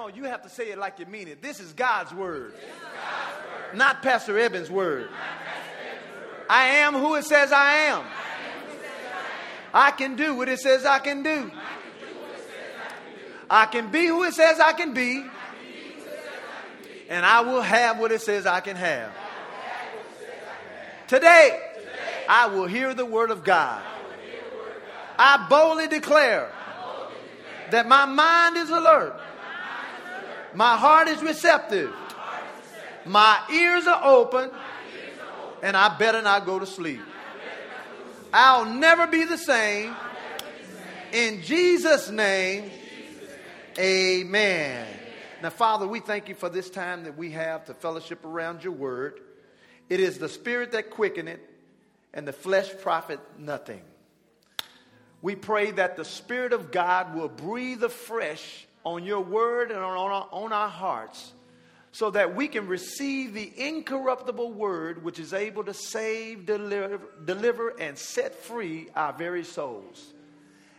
Come on, you have to say it like you mean it. This is God's word, is God's word. not Pastor Eben's word. I am who it says I am. I can do what it says I can do. I can be who it says I can be. And I will have what it says I can have. Today, I will hear the word of God. I boldly declare that my mind is alert. My heart is receptive. My ears are open. And I better not go to sleep. I'll never be the same. In Jesus' name, amen. Now, Father, we thank you for this time that we have to fellowship around your word. It is the spirit that quickeneth, and the flesh profit nothing. We pray that the Spirit of God will breathe afresh on your word and on our, on our hearts so that we can receive the incorruptible word which is able to save, deliver, deliver and set free our very souls.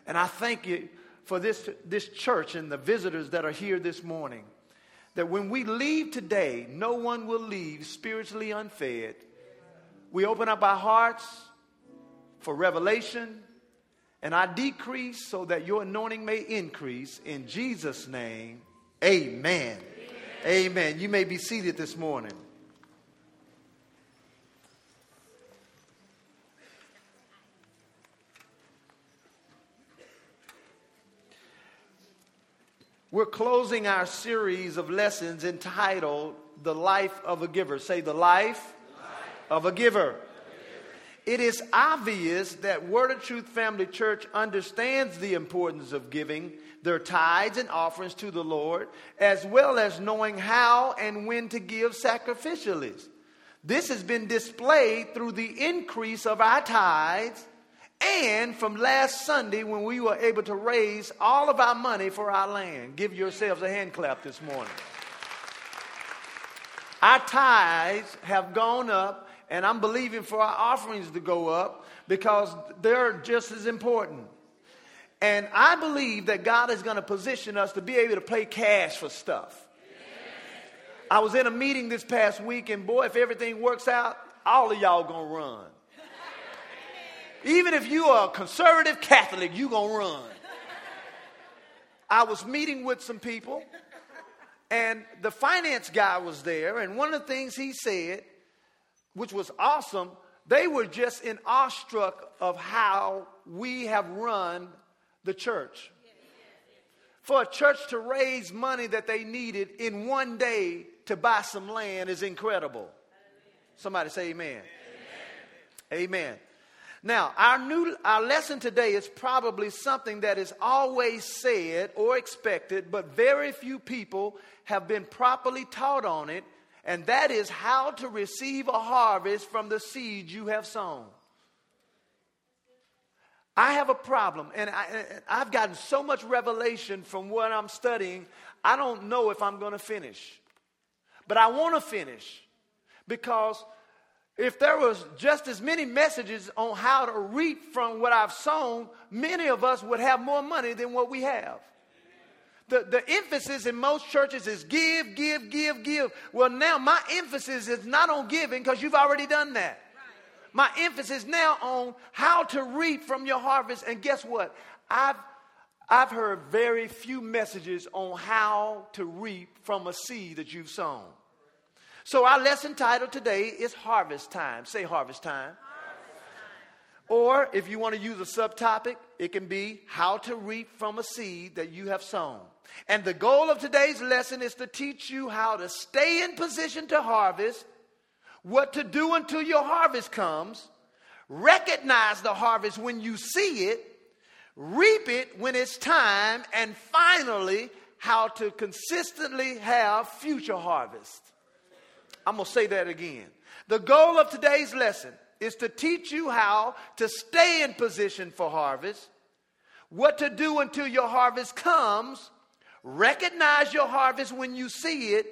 And I thank you for this, this church and the visitors that are here this morning. That when we leave today, no one will leave spiritually unfed. We open up our hearts for revelation, and I decrease so that your anointing may increase. In Jesus' name, amen. Amen. You may be seated this morning. We're closing our series of lessons entitled The Life of a Giver. Say, The Life, life. of a Giver. It is obvious that Word of Truth Family Church understands the importance of giving their tithes and offerings to the Lord, as well as knowing how and when to give sacrificially. This has been displayed through the increase of our tithes and from last Sunday when we were able to raise all of our money for our land. Give yourselves a hand clap this morning. Our tithes have gone up, and I'm believing for our offerings to go up because they're just as important. And I believe that God is going to position us to be able to pay cash for stuff. I was in a meeting this past week, and boy, if everything works out, all of y'all gonna run. Even if you are a conservative Catholic, you gonna run. I was meeting with some people, and the finance guy was there, and one of the things he said, which was awesome, they were just in awestruck of how we have run the church. For a church to raise money that they needed in one day to buy some land is incredible. Somebody say amen. Amen. amen. Now, our new our lesson today is probably something that is always said or expected, but very few people have been properly taught on it, and that is how to receive a harvest from the seed you have sown. I have a problem, and I, have gotten so much revelation from what I'm studying, I don't know if I'm going to finish. But I want to finish because if there was just as many messages on how to reap from what I've sown, many of us would have more money than what we have. The, the emphasis in most churches is give, give, give, give. Well, now my emphasis is not on giving because you've already done that my emphasis now on how to reap from your harvest. And guess what? I've I've heard very few messages on how to reap from a seed that you've sown. So our lesson title today is Harvest Time. Say harvest time. Or if you want to use a subtopic, it can be how to reap from a seed that you have sown. And the goal of today's lesson is to teach you how to stay in position to harvest what to do until your harvest comes, recognize the harvest when you see it, reap it when it's time, and finally, how to consistently have future harvest. I'm going to say that again. The goal of today's lesson is to teach you how to stay in position for harvest, what to do until your harvest comes, recognize your harvest when you see it,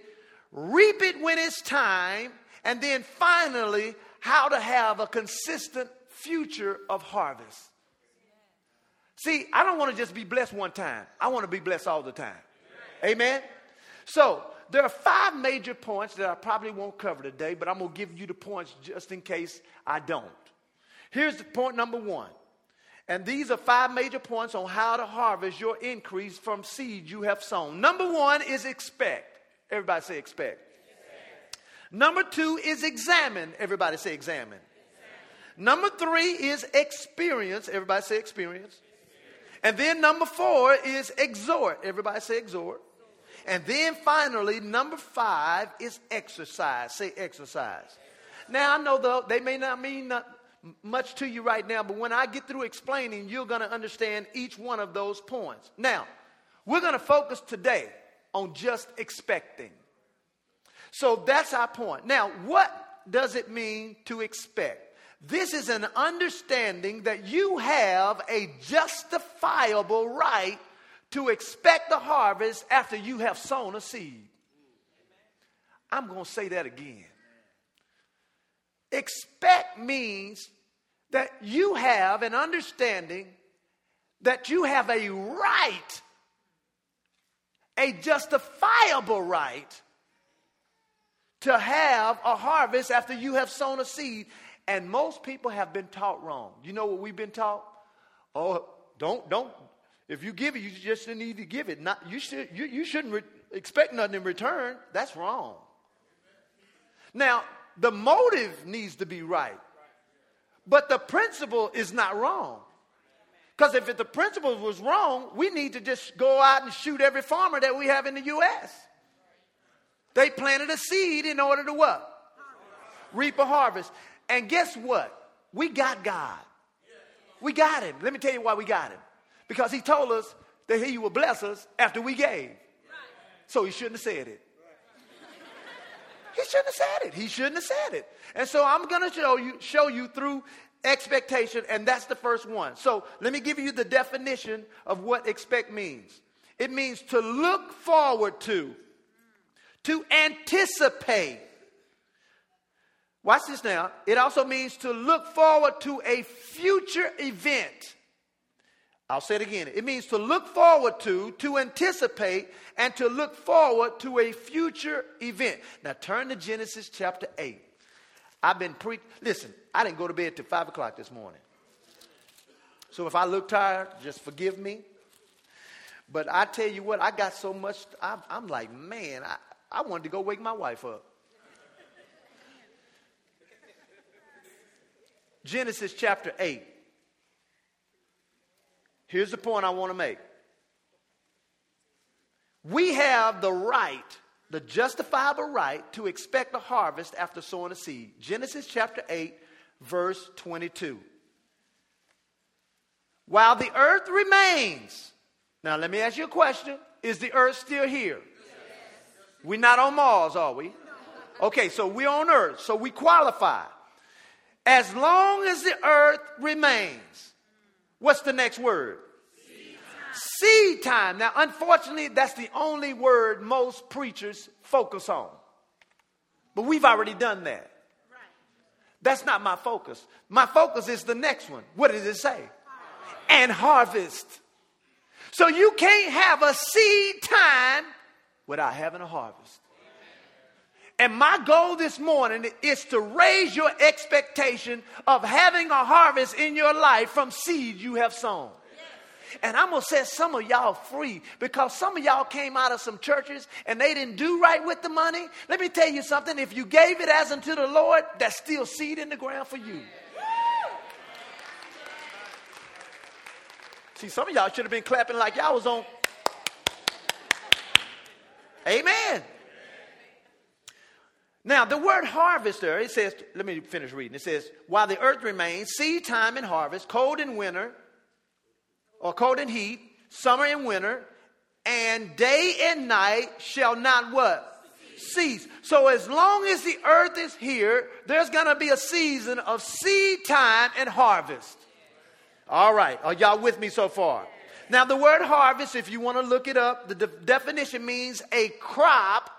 reap it when it's time, and then finally, how to have a consistent future of harvest. See, I don't want to just be blessed one time. I want to be blessed all the time. Amen. So, there are five major points that I probably won't cover today, but I'm going to give you the points just in case I don't. Here's the point number one. And these are five major points on how to harvest your increase from seed you have sown. Number one is expect. Everybody say expect. expect. Number two is examine. Everybody say examine. examine. Number three is experience. Everybody say experience. experience. And then number four is exhort. Everybody say exhort. And then finally, number five is exercise. Say exercise. Now, I know though they may not mean not much to you right now, but when I get through explaining, you're going to understand each one of those points. Now, we're going to focus today on just expecting. So that's our point. Now, what does it mean to expect? This is an understanding that you have a justifiable right to expect the harvest after you have sown a seed. I'm going to say that again. Expect means that you have an understanding that you have a right, a justifiable right, to have a harvest after you have sown a seed. And most people have been taught wrong. You know what we've been taught? Oh, don't, don't, if you give it, you just need to give it. Not, you, should, you, you shouldn't re- expect nothing in return. That's wrong. Now, the motive needs to be right, but the principle is not wrong. Because if the principle was wrong, we need to just go out and shoot every farmer that we have in the U.S. They planted a seed in order to what? Reap a harvest. And guess what? We got God. We got him. Let me tell you why we got him because he told us that he would bless us after we gave. So he shouldn't have said it. He shouldn't have said it. He shouldn't have said it. And so I'm going to show you, show you through expectation, and that's the first one. So let me give you the definition of what expect means. It means to look forward to, to anticipate. Watch this now. It also means to look forward to a future event. I'll say it again. It means to look forward to, to anticipate, and to look forward to a future event. Now turn to Genesis chapter 8. I've been pre. Listen, I didn't go to bed till 5 o'clock this morning. So if I look tired, just forgive me. But I tell you what, I got so much. I'm, I'm like, man, I, I wanted to go wake my wife up. Genesis chapter 8. Here's the point I want to make. We have the right, the justifiable right, to expect a harvest after sowing a seed. Genesis chapter 8, verse 22. While the earth remains, now let me ask you a question Is the earth still here? Yes. We're not on Mars, are we? Okay, so we're on earth, so we qualify. As long as the earth remains, What's the next word? Seed time. Now, unfortunately, that's the only word most preachers focus on. But we've already done that. That's not my focus. My focus is the next one. What does it say? And harvest. So you can't have a seed time without having a harvest. And my goal this morning is to raise your expectation of having a harvest in your life from seed you have sown. And I'm going to set some of y'all free because some of y'all came out of some churches and they didn't do right with the money. Let me tell you something. If you gave it as unto the Lord, that's still seed in the ground for you. See, some of y'all should have been clapping like y'all was on. Amen. Now, the word harvester, it says, let me finish reading. It says, while the earth remains, seed time and harvest, cold and winter, or cold and heat, summer and winter, and day and night shall not what? Cease. So as long as the earth is here, there's going to be a season of seed time and harvest. All right. Are y'all with me so far? Now, the word harvest, if you want to look it up, the de- definition means a crop,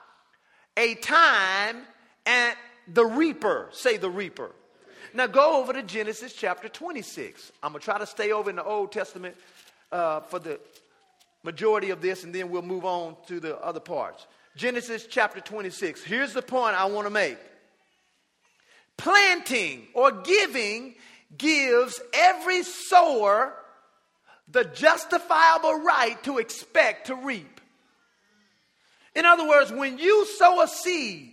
a time, and the reaper. Say the reaper. Now go over to Genesis chapter 26. I'm going to try to stay over in the Old Testament uh, for the majority of this, and then we'll move on to the other parts. Genesis chapter 26. Here's the point I want to make planting or giving gives every sower the justifiable right to expect to reap. In other words, when you sow a seed,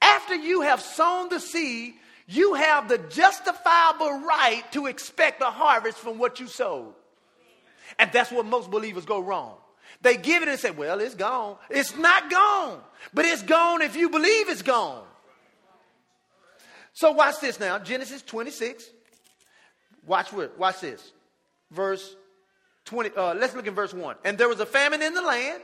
after you have sown the seed, you have the justifiable right to expect a harvest from what you sowed. And that's what most believers go wrong. They give it and say, well, it's gone. It's not gone, but it's gone if you believe it's gone. So watch this now. Genesis 26. Watch what? Watch this. Verse 20. Uh, let's look at verse 1. And there was a famine in the land,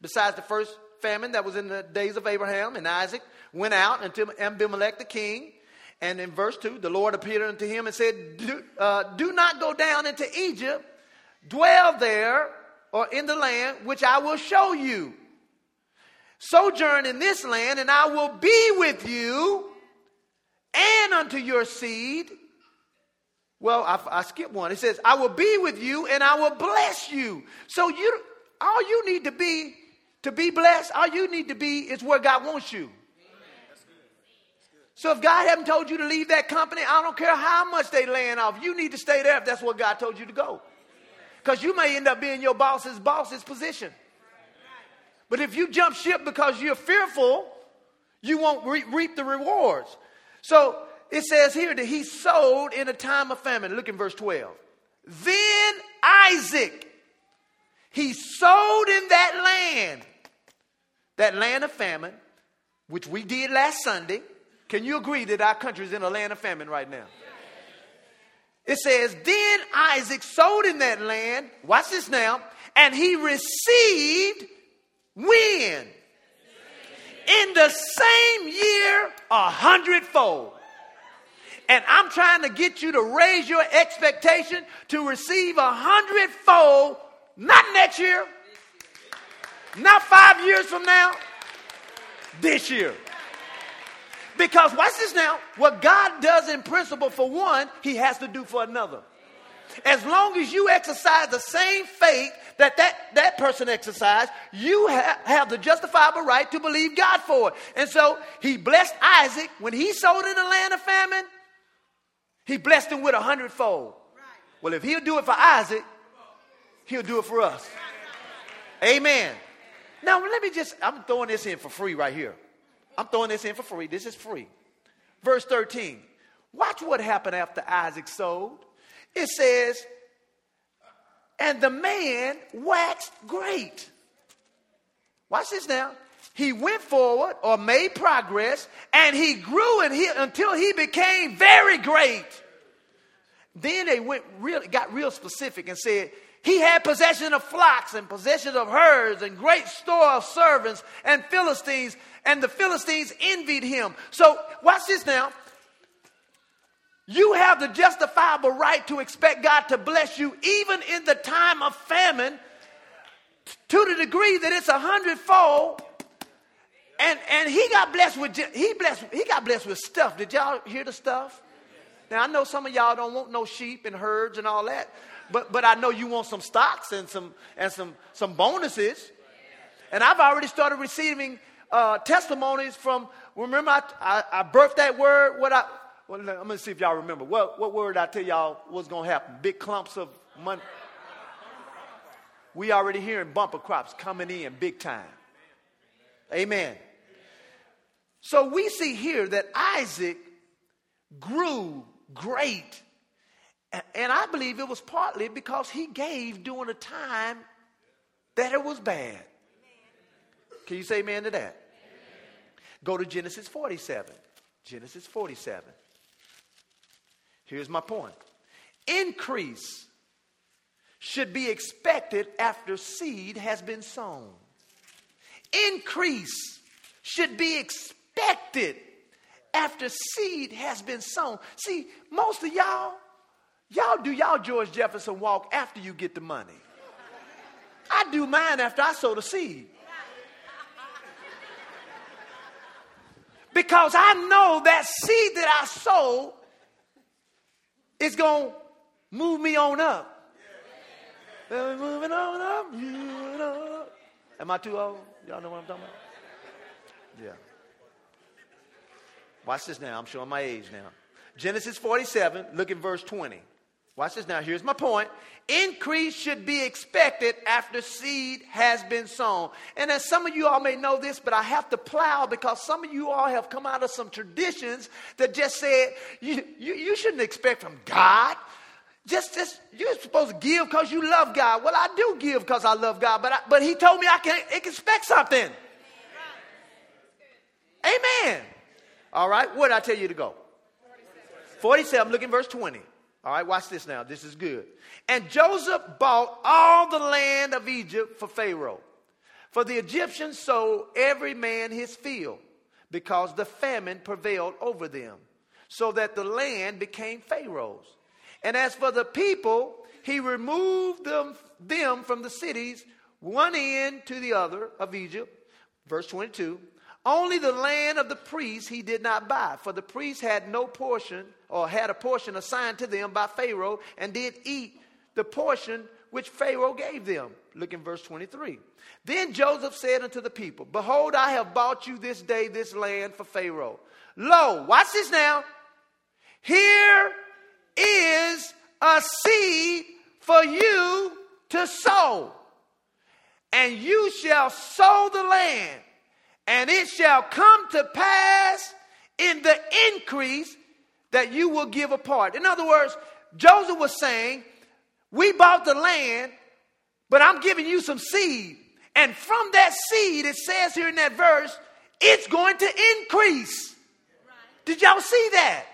besides the first famine that was in the days of Abraham and Isaac, went out unto Abimelech the king. And in verse 2, the Lord appeared unto him and said, Do, uh, do not go down into Egypt, dwell there or in the land which I will show you. Sojourn in this land, and I will be with you and unto your seed. Well, I, I skipped one. It says, I will be with you and I will bless you. So you all you need to be to be blessed, all you need to be is where God wants you. So if God haven't told you to leave that company, I don't care how much they laying off. You need to stay there if that's what God told you to go. Because you may end up being your boss's boss's position. But if you jump ship because you're fearful, you won't re- reap the rewards. So it says here that he sold in a time of famine. Look in verse 12. Then Isaac, he sold in that land, that land of famine, which we did last Sunday. Can you agree that our country is in a land of famine right now? It says, Then Isaac sowed in that land, watch this now, and he received when? In the same year, a hundredfold. And I'm trying to get you to raise your expectation to receive a hundredfold, not next year, not five years from now, this year. Because watch this now. What God does in principle for one, he has to do for another. As long as you exercise the same faith that that, that person exercised, you ha- have the justifiable right to believe God for it. And so he blessed Isaac when he sowed in the land of famine. He blessed him with a hundredfold. Well, if he'll do it for Isaac, he'll do it for us. Amen. Now, let me just, I'm throwing this in for free right here. I'm throwing this in for free. This is free. Verse 13. Watch what happened after Isaac sold. It says, and the man waxed great. Watch this now. He went forward or made progress, and he grew and he, until he became very great. Then they went real, got real specific and said, he had possession of flocks and possession of herds and great store of servants and Philistines, and the Philistines envied him. So, watch this now. You have the justifiable right to expect God to bless you even in the time of famine to the degree that it's a hundredfold. And, and he got blessed with he blessed he got blessed with stuff. Did y'all hear the stuff? Now I know some of y'all don't want no sheep and herds and all that, but but I know you want some stocks and some and some some bonuses. And I've already started receiving uh, testimonies from. Remember, I, I, I birthed that word. What I well, I'm gonna see if y'all remember. What what word I tell y'all was gonna happen? Big clumps of money. We already hearing bumper crops coming in big time. Amen. So we see here that Isaac grew great. And I believe it was partly because he gave during a time that it was bad. Can you say amen to that? Go to Genesis 47. Genesis 47. Here's my point increase should be expected after seed has been sown. Increase should be expected after seed has been sown. See, most of y'all, y'all do y'all George Jefferson walk after you get the money. I do mine after I sow the seed. Because I know that seed that I sow is going to move me on up. Moving on up, moving up. Am I too old? Y'all know what I'm talking about? Yeah. Watch this now. I'm showing my age now. Genesis 47, look at verse 20. Watch this now. Here's my point. Increase should be expected after seed has been sown. And as some of you all may know this, but I have to plow because some of you all have come out of some traditions that just said you, you, you shouldn't expect from God. Just, just you're supposed to give because you love God. Well, I do give because I love God, but I, but He told me I can expect something. Amen. All right, where did I tell you to go? 47, look in verse 20. All right, watch this now. This is good. And Joseph bought all the land of Egypt for Pharaoh. For the Egyptians sold every man his field, because the famine prevailed over them, so that the land became Pharaoh's. And as for the people, he removed them, them from the cities, one end to the other of Egypt. Verse 22 only the land of the priests he did not buy, for the priests had no portion or had a portion assigned to them by Pharaoh and did eat the portion which Pharaoh gave them. Look in verse 23. Then Joseph said unto the people, Behold, I have bought you this day this land for Pharaoh. Lo, watch this now. Here is a seed for you to sow, and you shall sow the land and it shall come to pass in the increase that you will give a part. In other words, Joseph was saying, We bought the land, but I'm giving you some seed. And from that seed, it says here in that verse, it's going to increase. Did y'all see that?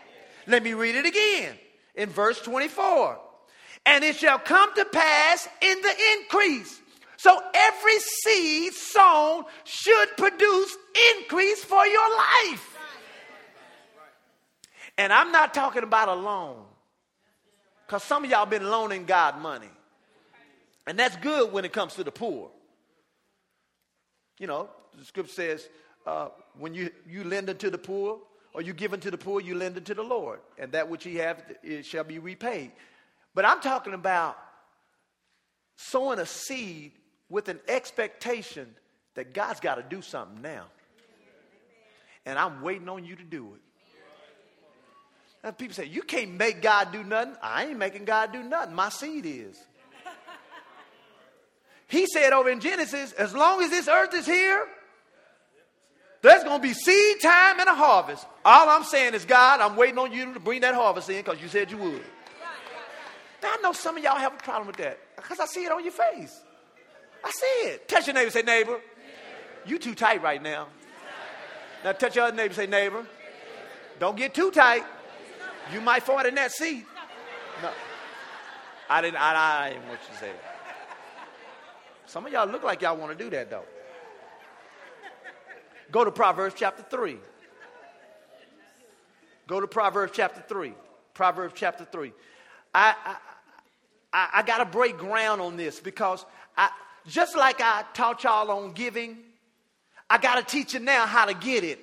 Let me read it again in verse 24. And it shall come to pass in the increase so every seed sown should produce increase for your life. And I'm not talking about a loan. Because some of y'all been loaning God money. And that's good when it comes to the poor. You know, the scripture says, uh, when you, you lend unto the poor, or you give unto the poor, you lend unto the Lord. And that which he have it shall be repaid. But I'm talking about sowing a seed with an expectation that God's got to do something now. And I'm waiting on you to do it. And people say, You can't make God do nothing. I ain't making God do nothing. My seed is. He said over in Genesis, as long as this earth is here, there's going to be seed time and a harvest. All I'm saying is, God, I'm waiting on you to bring that harvest in because you said you would. Now, I know some of y'all have a problem with that because I see it on your face. I said. Touch your neighbor, say, neighbor. neighbor. You too tight right now. Now touch your other neighbor, say, neighbor. Don't get too tight. You might fall in that seat. No. I didn't, I, I didn't want you to say that. Some of y'all look like y'all want to do that though. Go to Proverbs chapter 3. Go to Proverbs chapter 3. Proverbs chapter 3. I, I, I, I got to break ground on this because I, just like I taught y'all on giving, I got to teach you now how to get it.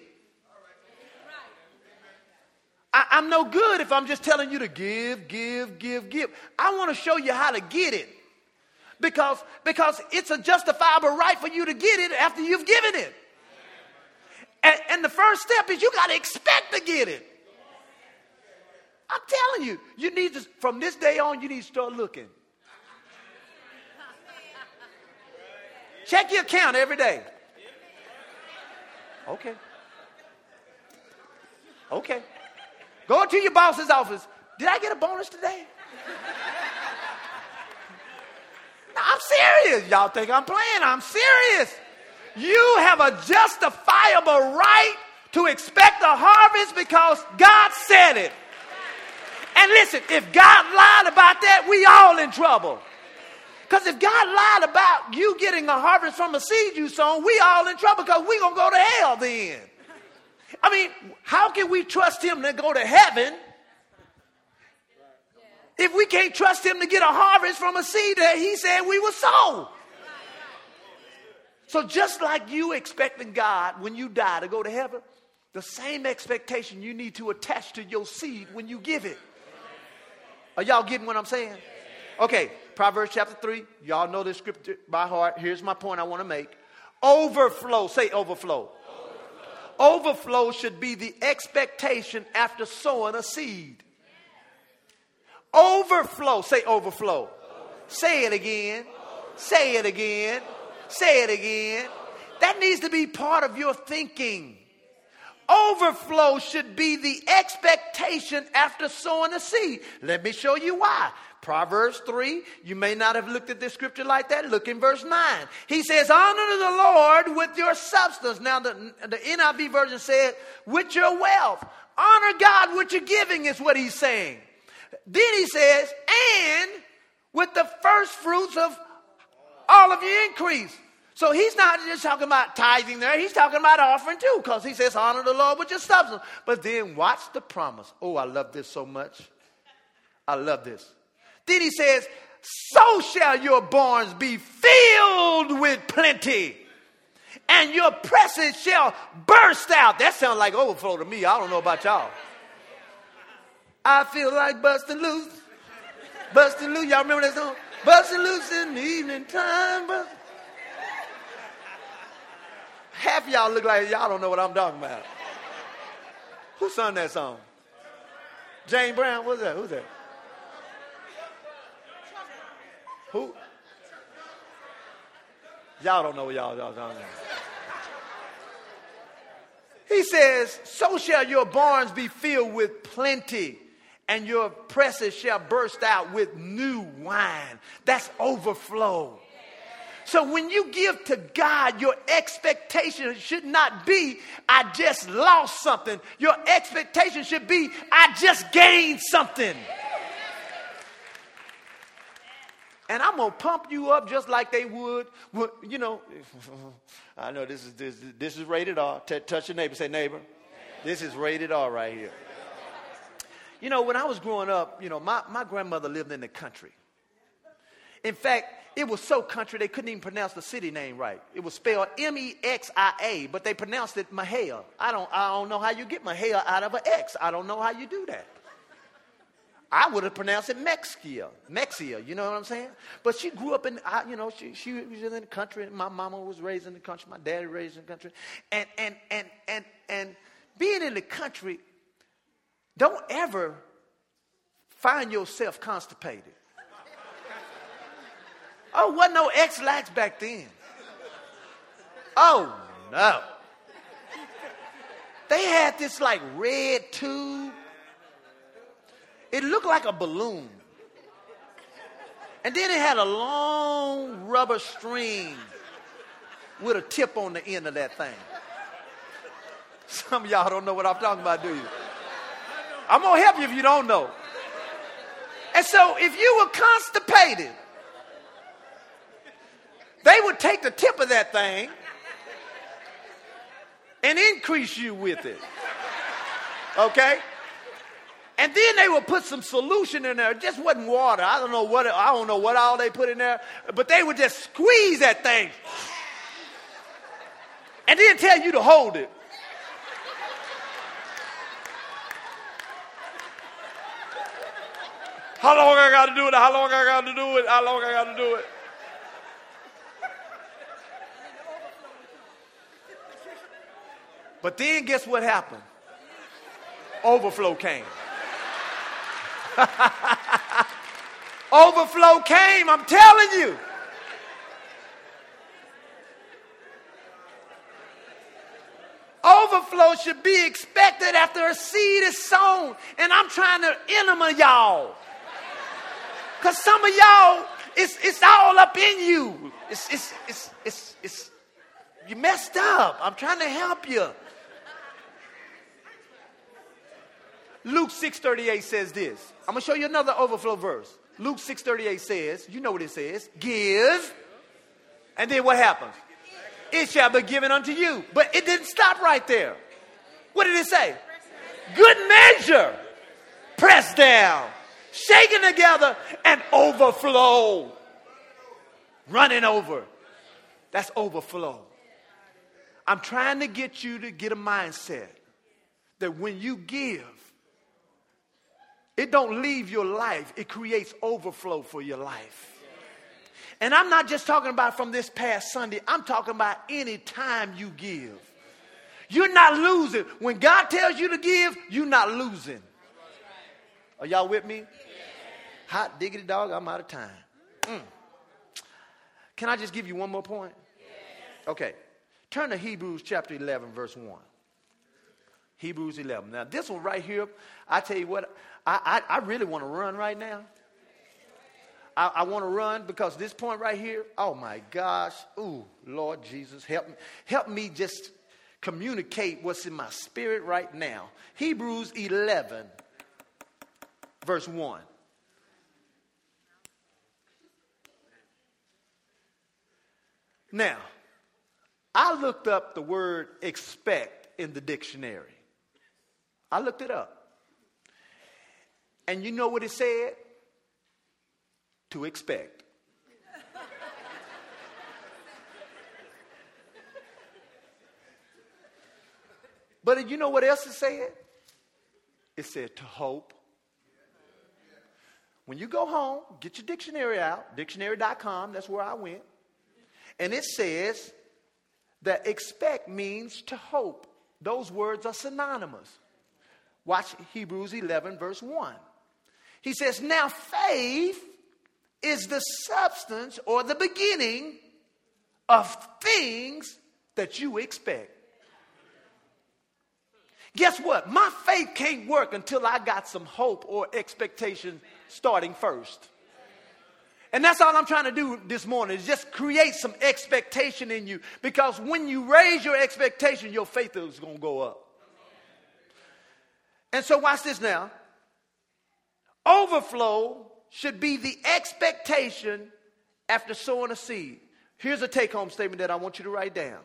I, am no good if I'm just telling you to give, give, give, give. I want to show you how to get it. Because, because it's a justifiable right for you to get it after you've given it. And, and the first step is you got to expect to get it. I'm telling you, you need to, from this day on, you need to start looking. Check your account every day. Okay. Okay. Go to your boss's office. Did I get a bonus today? no, I'm serious. Y'all think I'm playing. I'm serious. You have a justifiable right to expect a harvest because God said it. And listen, if God lied about that, we all in trouble. Because if God lied about you getting a harvest from a seed you sown, we all in trouble because we're going to go to hell then. I mean, how can we trust him to go to heaven if we can't trust him to get a harvest from a seed that he said we were sown? So just like you expecting God when you die to go to heaven, the same expectation you need to attach to your seed when you give it. Are y'all getting what I'm saying? Okay, Proverbs chapter 3. Y'all know this scripture by heart. Here's my point I want to make. Overflow. Say overflow. overflow. Overflow should be the expectation after sowing a seed. Overflow. Say overflow. Say it again. Say it again. Say it again. That needs to be part of your thinking. Overflow should be the expectation after sowing a seed. Let me show you why. Proverbs 3, you may not have looked at this scripture like that. Look in verse 9. He says, Honor the Lord with your substance. Now, the, the NIV version said, with your wealth. Honor God with your giving, is what he's saying. Then he says, and with the first fruits of all of your increase. So he's not just talking about tithing there, he's talking about offering too, because he says, honor the Lord with your substance. But then watch the promise. Oh, I love this so much. I love this. Then he says, So shall your barns be filled with plenty, and your presses shall burst out. That sounds like overflow to me. I don't know about y'all. I feel like busting loose. Busting loose. Y'all remember that song? Busting loose in the evening time. Bust. Half y'all look like y'all don't know what I'm talking about. Who sung that song? James Brown? What's that? Who's that? Who? Y'all don't know what y'all, y'all don't know. He says, So shall your barns be filled with plenty and your presses shall burst out with new wine. That's overflow. So when you give to God, your expectation should not be, I just lost something. Your expectation should be, I just gained something. And I'm gonna pump you up just like they would, you know. I know this is this, this is rated R. T- touch your neighbor. Say neighbor. This is rated R right here. You know, when I was growing up, you know, my, my grandmother lived in the country. In fact, it was so country they couldn't even pronounce the city name right. It was spelled M E X I A, but they pronounced it Mahia. I don't, I don't know how you get Mahia out of an X. I don't know how you do that. I would have pronounced it Mexia, Mexia, you know what I'm saying? But she grew up in, you know, she, she was in the country. My mama was raised in the country. My daddy raised in the country. And, and, and, and, and being in the country don't ever find yourself constipated. Oh, wasn't no Ex-Lax back then. Oh, no. They had this like red tube. It looked like a balloon. And then it had a long rubber string with a tip on the end of that thing. Some of y'all don't know what I'm talking about, do you? I'm going to help you if you don't know. And so if you were constipated, they would take the tip of that thing and increase you with it. Okay? And then they would put some solution in there. It just wasn't water. I don't know what I don't know what all they put in there, but they would just squeeze that thing. And then tell you to hold it. How long I got to do it? How long I got to do it? How long I got to do it? But then guess what happened? Overflow came. Overflow came, I'm telling you. Overflow should be expected after a seed is sown. And I'm trying to enema y'all. Because some of y'all, it's, it's all up in you. It's, it's, it's, it's, it's, you messed up. I'm trying to help you. Luke 6:38 says this. I'm going to show you another overflow verse. Luke 6:38 says, you know what it says, give. And then what happens? It shall be given unto you. But it didn't stop right there. What did it say? Good measure. Press down shaken together, and overflow. Running over. That's overflow. I'm trying to get you to get a mindset that when you give, it don't leave your life, it creates overflow for your life. And I'm not just talking about from this past Sunday, I'm talking about any time you give. You're not losing. When God tells you to give, you're not losing. Are y'all with me? Hot diggity dog, I'm out of time. Mm. Can I just give you one more point? Okay. Turn to Hebrews chapter 11, verse 1. Hebrews 11. Now, this one right here, I tell you what, I, I, I really want to run right now. I, I want to run because this point right here, oh my gosh, ooh, Lord Jesus, help me. Help me just communicate what's in my spirit right now. Hebrews 11, verse 1. Now, I looked up the word expect in the dictionary. I looked it up. And you know what it said? To expect. but you know what else it said? It said to hope. When you go home, get your dictionary out, dictionary.com, that's where I went. And it says that expect means to hope. Those words are synonymous. Watch Hebrews 11, verse 1. He says, Now faith is the substance or the beginning of things that you expect. Guess what? My faith can't work until I got some hope or expectation starting first. And that's all I'm trying to do this morning is just create some expectation in you. Because when you raise your expectation, your faith is going to go up. And so, watch this now. Overflow should be the expectation after sowing a seed. Here's a take home statement that I want you to write down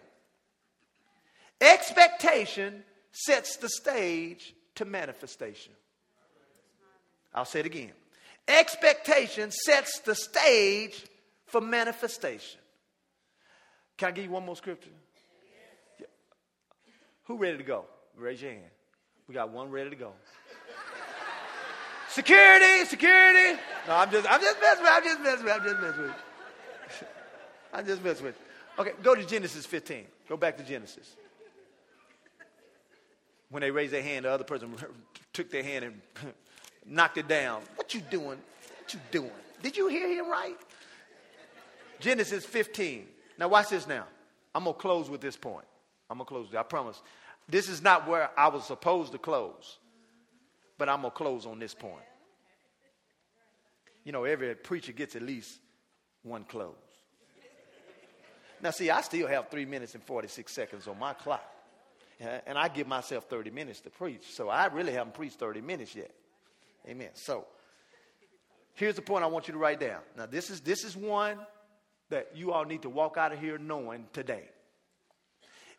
Expectation sets the stage to manifestation. I'll say it again. Expectation sets the stage for manifestation. Can I give you one more scripture? Yeah. Who ready to go? Raise your hand. We got one ready to go. security, security. No, I'm just, I'm just messing with. I'm just messing with. I'm just messing with. I'm just messing with. Okay, go to Genesis 15. Go back to Genesis. When they raised their hand, the other person took their hand and knocked it down. What you doing? What you doing? Did you hear him right? Genesis 15. Now watch this now. I'm gonna close with this point. I'm gonna close. I promise. This is not where I was supposed to close, but I'm gonna close on this point. You know, every preacher gets at least one close. Now, see, I still have three minutes and 46 seconds on my clock. And I give myself 30 minutes to preach. So I really haven't preached 30 minutes yet. Amen. So here's the point I want you to write down. Now, this is, this is one that you all need to walk out of here knowing today.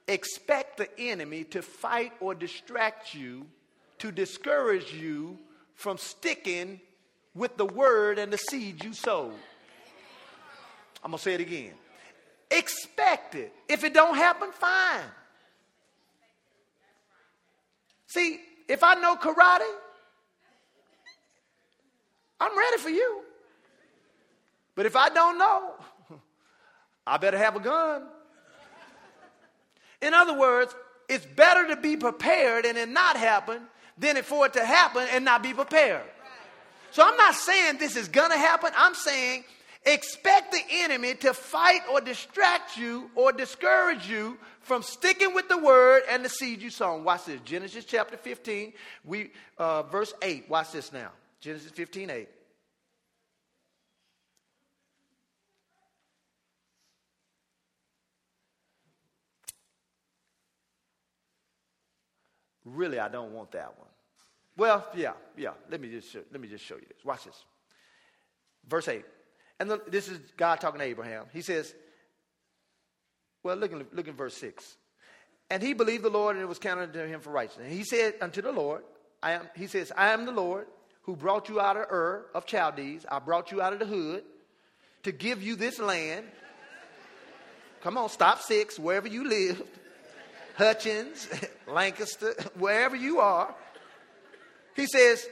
Expect the enemy to fight or distract you, to discourage you from sticking with the word and the seed you sowed. I'm going to say it again. Expect it. If it don't happen, fine. See, if I know karate, I'm ready for you. But if I don't know, I better have a gun. In other words, it's better to be prepared and it not happen than for it to happen and not be prepared. So I'm not saying this is going to happen. I'm saying expect the enemy to fight or distract you or discourage you from sticking with the word and the seed you sown. Watch this. Genesis chapter 15, we, uh, verse 8. Watch this now. Genesis 15, 8. Really, I don't want that one. Well, yeah, yeah. Let me just show, let me just show you this. Watch this. Verse 8. And the, this is God talking to Abraham. He says, well, look in, look in verse 6. And he believed the Lord, and it was counted to him for righteousness. And he said unto the Lord, I am, he says, I am the Lord who brought you out of Ur of Chaldees. I brought you out of the hood to give you this land. Come on, stop six, wherever you lived. Hutchins, Lancaster, wherever you are. He says,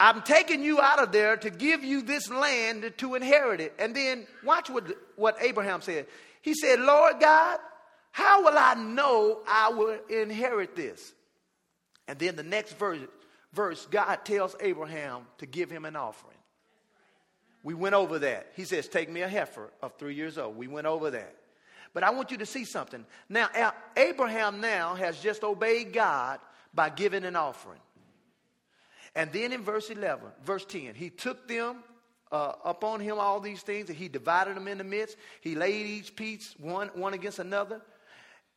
I'm taking you out of there to give you this land to inherit it. And then watch what, what Abraham said. He said, Lord God, How will I know I will inherit this? And then the next verse, verse, God tells Abraham to give him an offering. We went over that. He says, Take me a heifer of three years old. We went over that. But I want you to see something. Now, Abraham now has just obeyed God by giving an offering. And then in verse 11, verse 10, he took them uh, upon him all these things, and he divided them in the midst. He laid each piece one, one against another.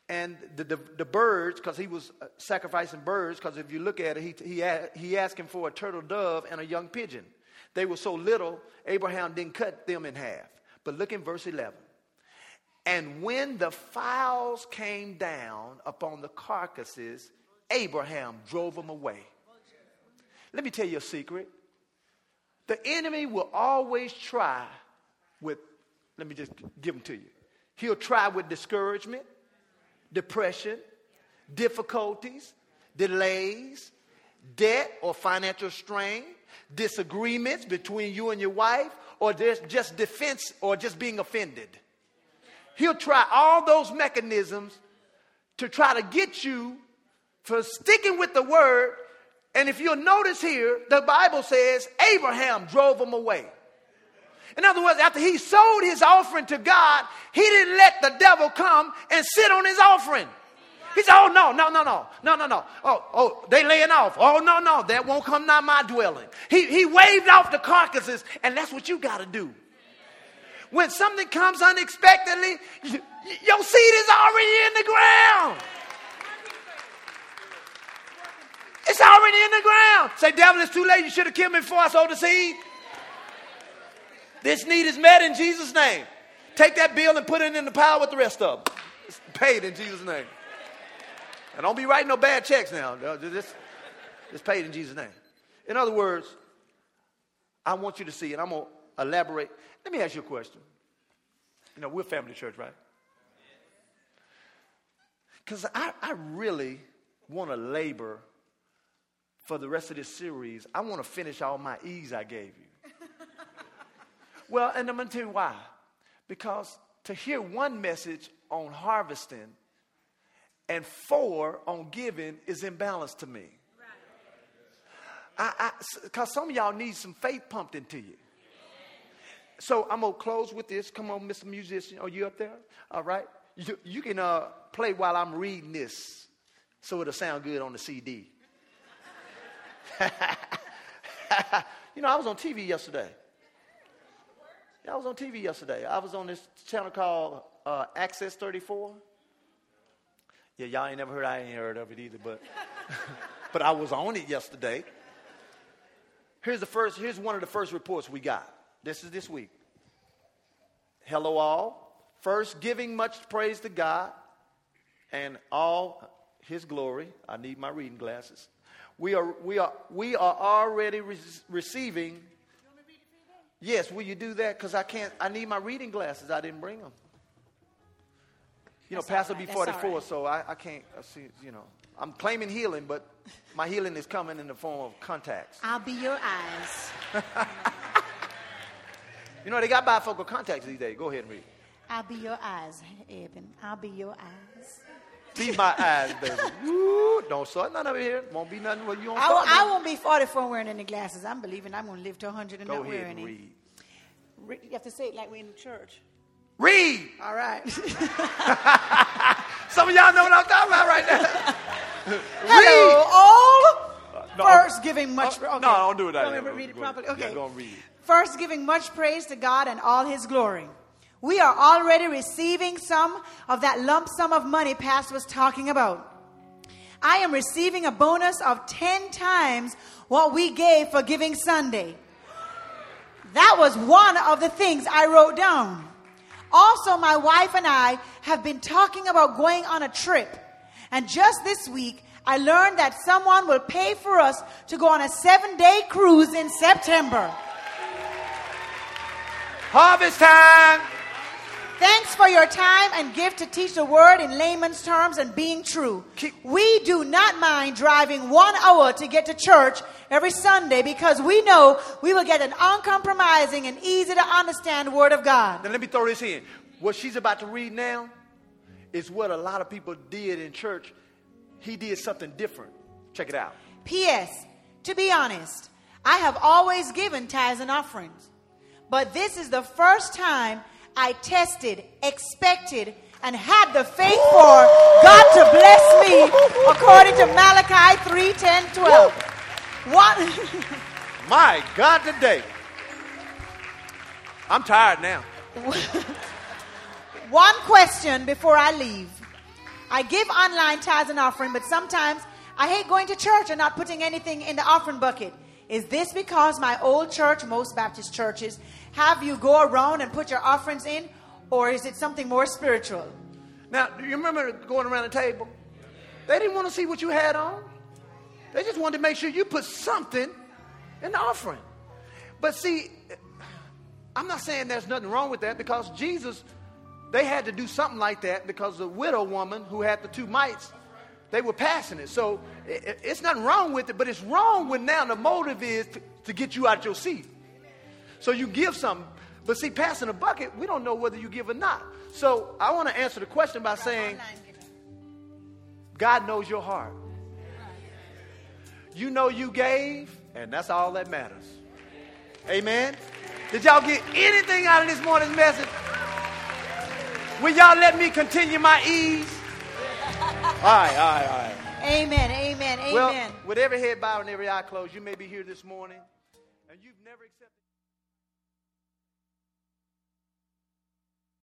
And the, the, the birds, because he was uh, sacrificing birds, because if you look at it, he, he, he asked him for a turtle dove and a young pigeon. They were so little, Abraham didn't cut them in half. But look in verse 11. And when the fowls came down upon the carcasses, Abraham drove them away. Let me tell you a secret. The enemy will always try with, let me just give them to you. He'll try with discouragement, depression, difficulties, delays, debt or financial strain, disagreements between you and your wife, or just defense or just being offended. He'll try all those mechanisms to try to get you for sticking with the word. And if you'll notice here, the Bible says Abraham drove them away. In other words, after he sold his offering to God, he didn't let the devil come and sit on his offering. He said, Oh, no, no, no, no, no, no, no. Oh, oh, they laying off. Oh, no, no, that won't come nigh my dwelling. He, he waved off the carcasses, and that's what you got to do. When something comes unexpectedly, you, your seed is already in the ground. It's already in the ground. Say, devil, it's too late. You should have killed me before I sowed the seed. This need is met in Jesus' name. Take that bill and put it in the pile with the rest of them. It's paid in Jesus' name. And don't be writing no bad checks now. Just, just paid in Jesus' name. In other words, I want you to see, and I'm going to elaborate. Let me ask you a question. You know, we're family church, right? Because I, I really want to labor for the rest of this series. I want to finish all my E's I gave you. well, and I'm going to tell you why. Because to hear one message on harvesting and four on giving is imbalanced to me. Because some of y'all need some faith pumped into you. So I'm going to close with this. Come on, Mr. Musician. Are you up there? All right. You, you can uh, play while I'm reading this so it'll sound good on the CD. you know, I was on TV yesterday. Yeah, I was on TV yesterday. I was on this channel called uh, Access 34. Yeah, y'all ain't never heard, I ain't heard of it either, but, but I was on it yesterday. Here's the first, here's one of the first reports we got. This is this week. Hello, all. First, giving much praise to God and all his glory. I need my reading glasses. We are, we are, we are already re- receiving. Yes, will you do that? Because I can't, I need my reading glasses. I didn't bring them. You know, Pastor right. be 44, right. so I, I can't I see, you know. I'm claiming healing, but my healing is coming in the form of contacts. I'll be your eyes. you know, they got bifocal contacts these days. Go ahead and read. I'll be your eyes, Eben. I'll be your eyes. Be my eyes, baby. Woo, don't start none of it here. Won't be nothing where you don't I, won't, I won't be 44 wearing any glasses. I'm believing I'm going to live to 100 and Go not ahead wear and any. read. You have to say it like we're in church. Read. All right. Some of y'all know what I'm talking about right now. Hello, all. Uh, no, First, giving much. Uh, okay. No, don't do it. That me read it properly. Okay. Yeah, go and read it. First, giving much praise to God and all His glory. We are already receiving some of that lump sum of money Pastor was talking about. I am receiving a bonus of 10 times what we gave for Giving Sunday. That was one of the things I wrote down. Also, my wife and I have been talking about going on a trip. And just this week, I learned that someone will pay for us to go on a seven day cruise in September. Harvest time! Thanks for your time and gift to teach the word in layman's terms and being true. We do not mind driving one hour to get to church every Sunday because we know we will get an uncompromising and easy to understand word of God. Now let me throw this in. What she's about to read now is what a lot of people did in church. He did something different. Check it out. P.S. To be honest, I have always given tithes and offerings. But this is the first time I tested, expected, and had the faith for God to bless me according to Malachi 3 10 12. One, My God, today. I'm tired now. one question before I leave. I give online tithes and offering, but sometimes I hate going to church and not putting anything in the offering bucket. Is this because my old church, most Baptist churches, have you go around and put your offerings in, or is it something more spiritual? Now, do you remember going around the table? They didn't want to see what you had on. They just wanted to make sure you put something in the offering. But see, I'm not saying there's nothing wrong with that because Jesus, they had to do something like that because the widow woman who had the two mites, they were passing it. So it, it's nothing wrong with it, but it's wrong when now the motive is to, to get you out your seat. So you give something. But see, passing a bucket, we don't know whether you give or not. So I want to answer the question by saying, God knows your heart. You know you gave, and that's all that matters. Amen. Did y'all get anything out of this morning's message? Will y'all let me continue my E's? All right, all right, all right. Amen, amen, amen. Well, with every head bowed and every eye closed, you may be here this morning and you've never.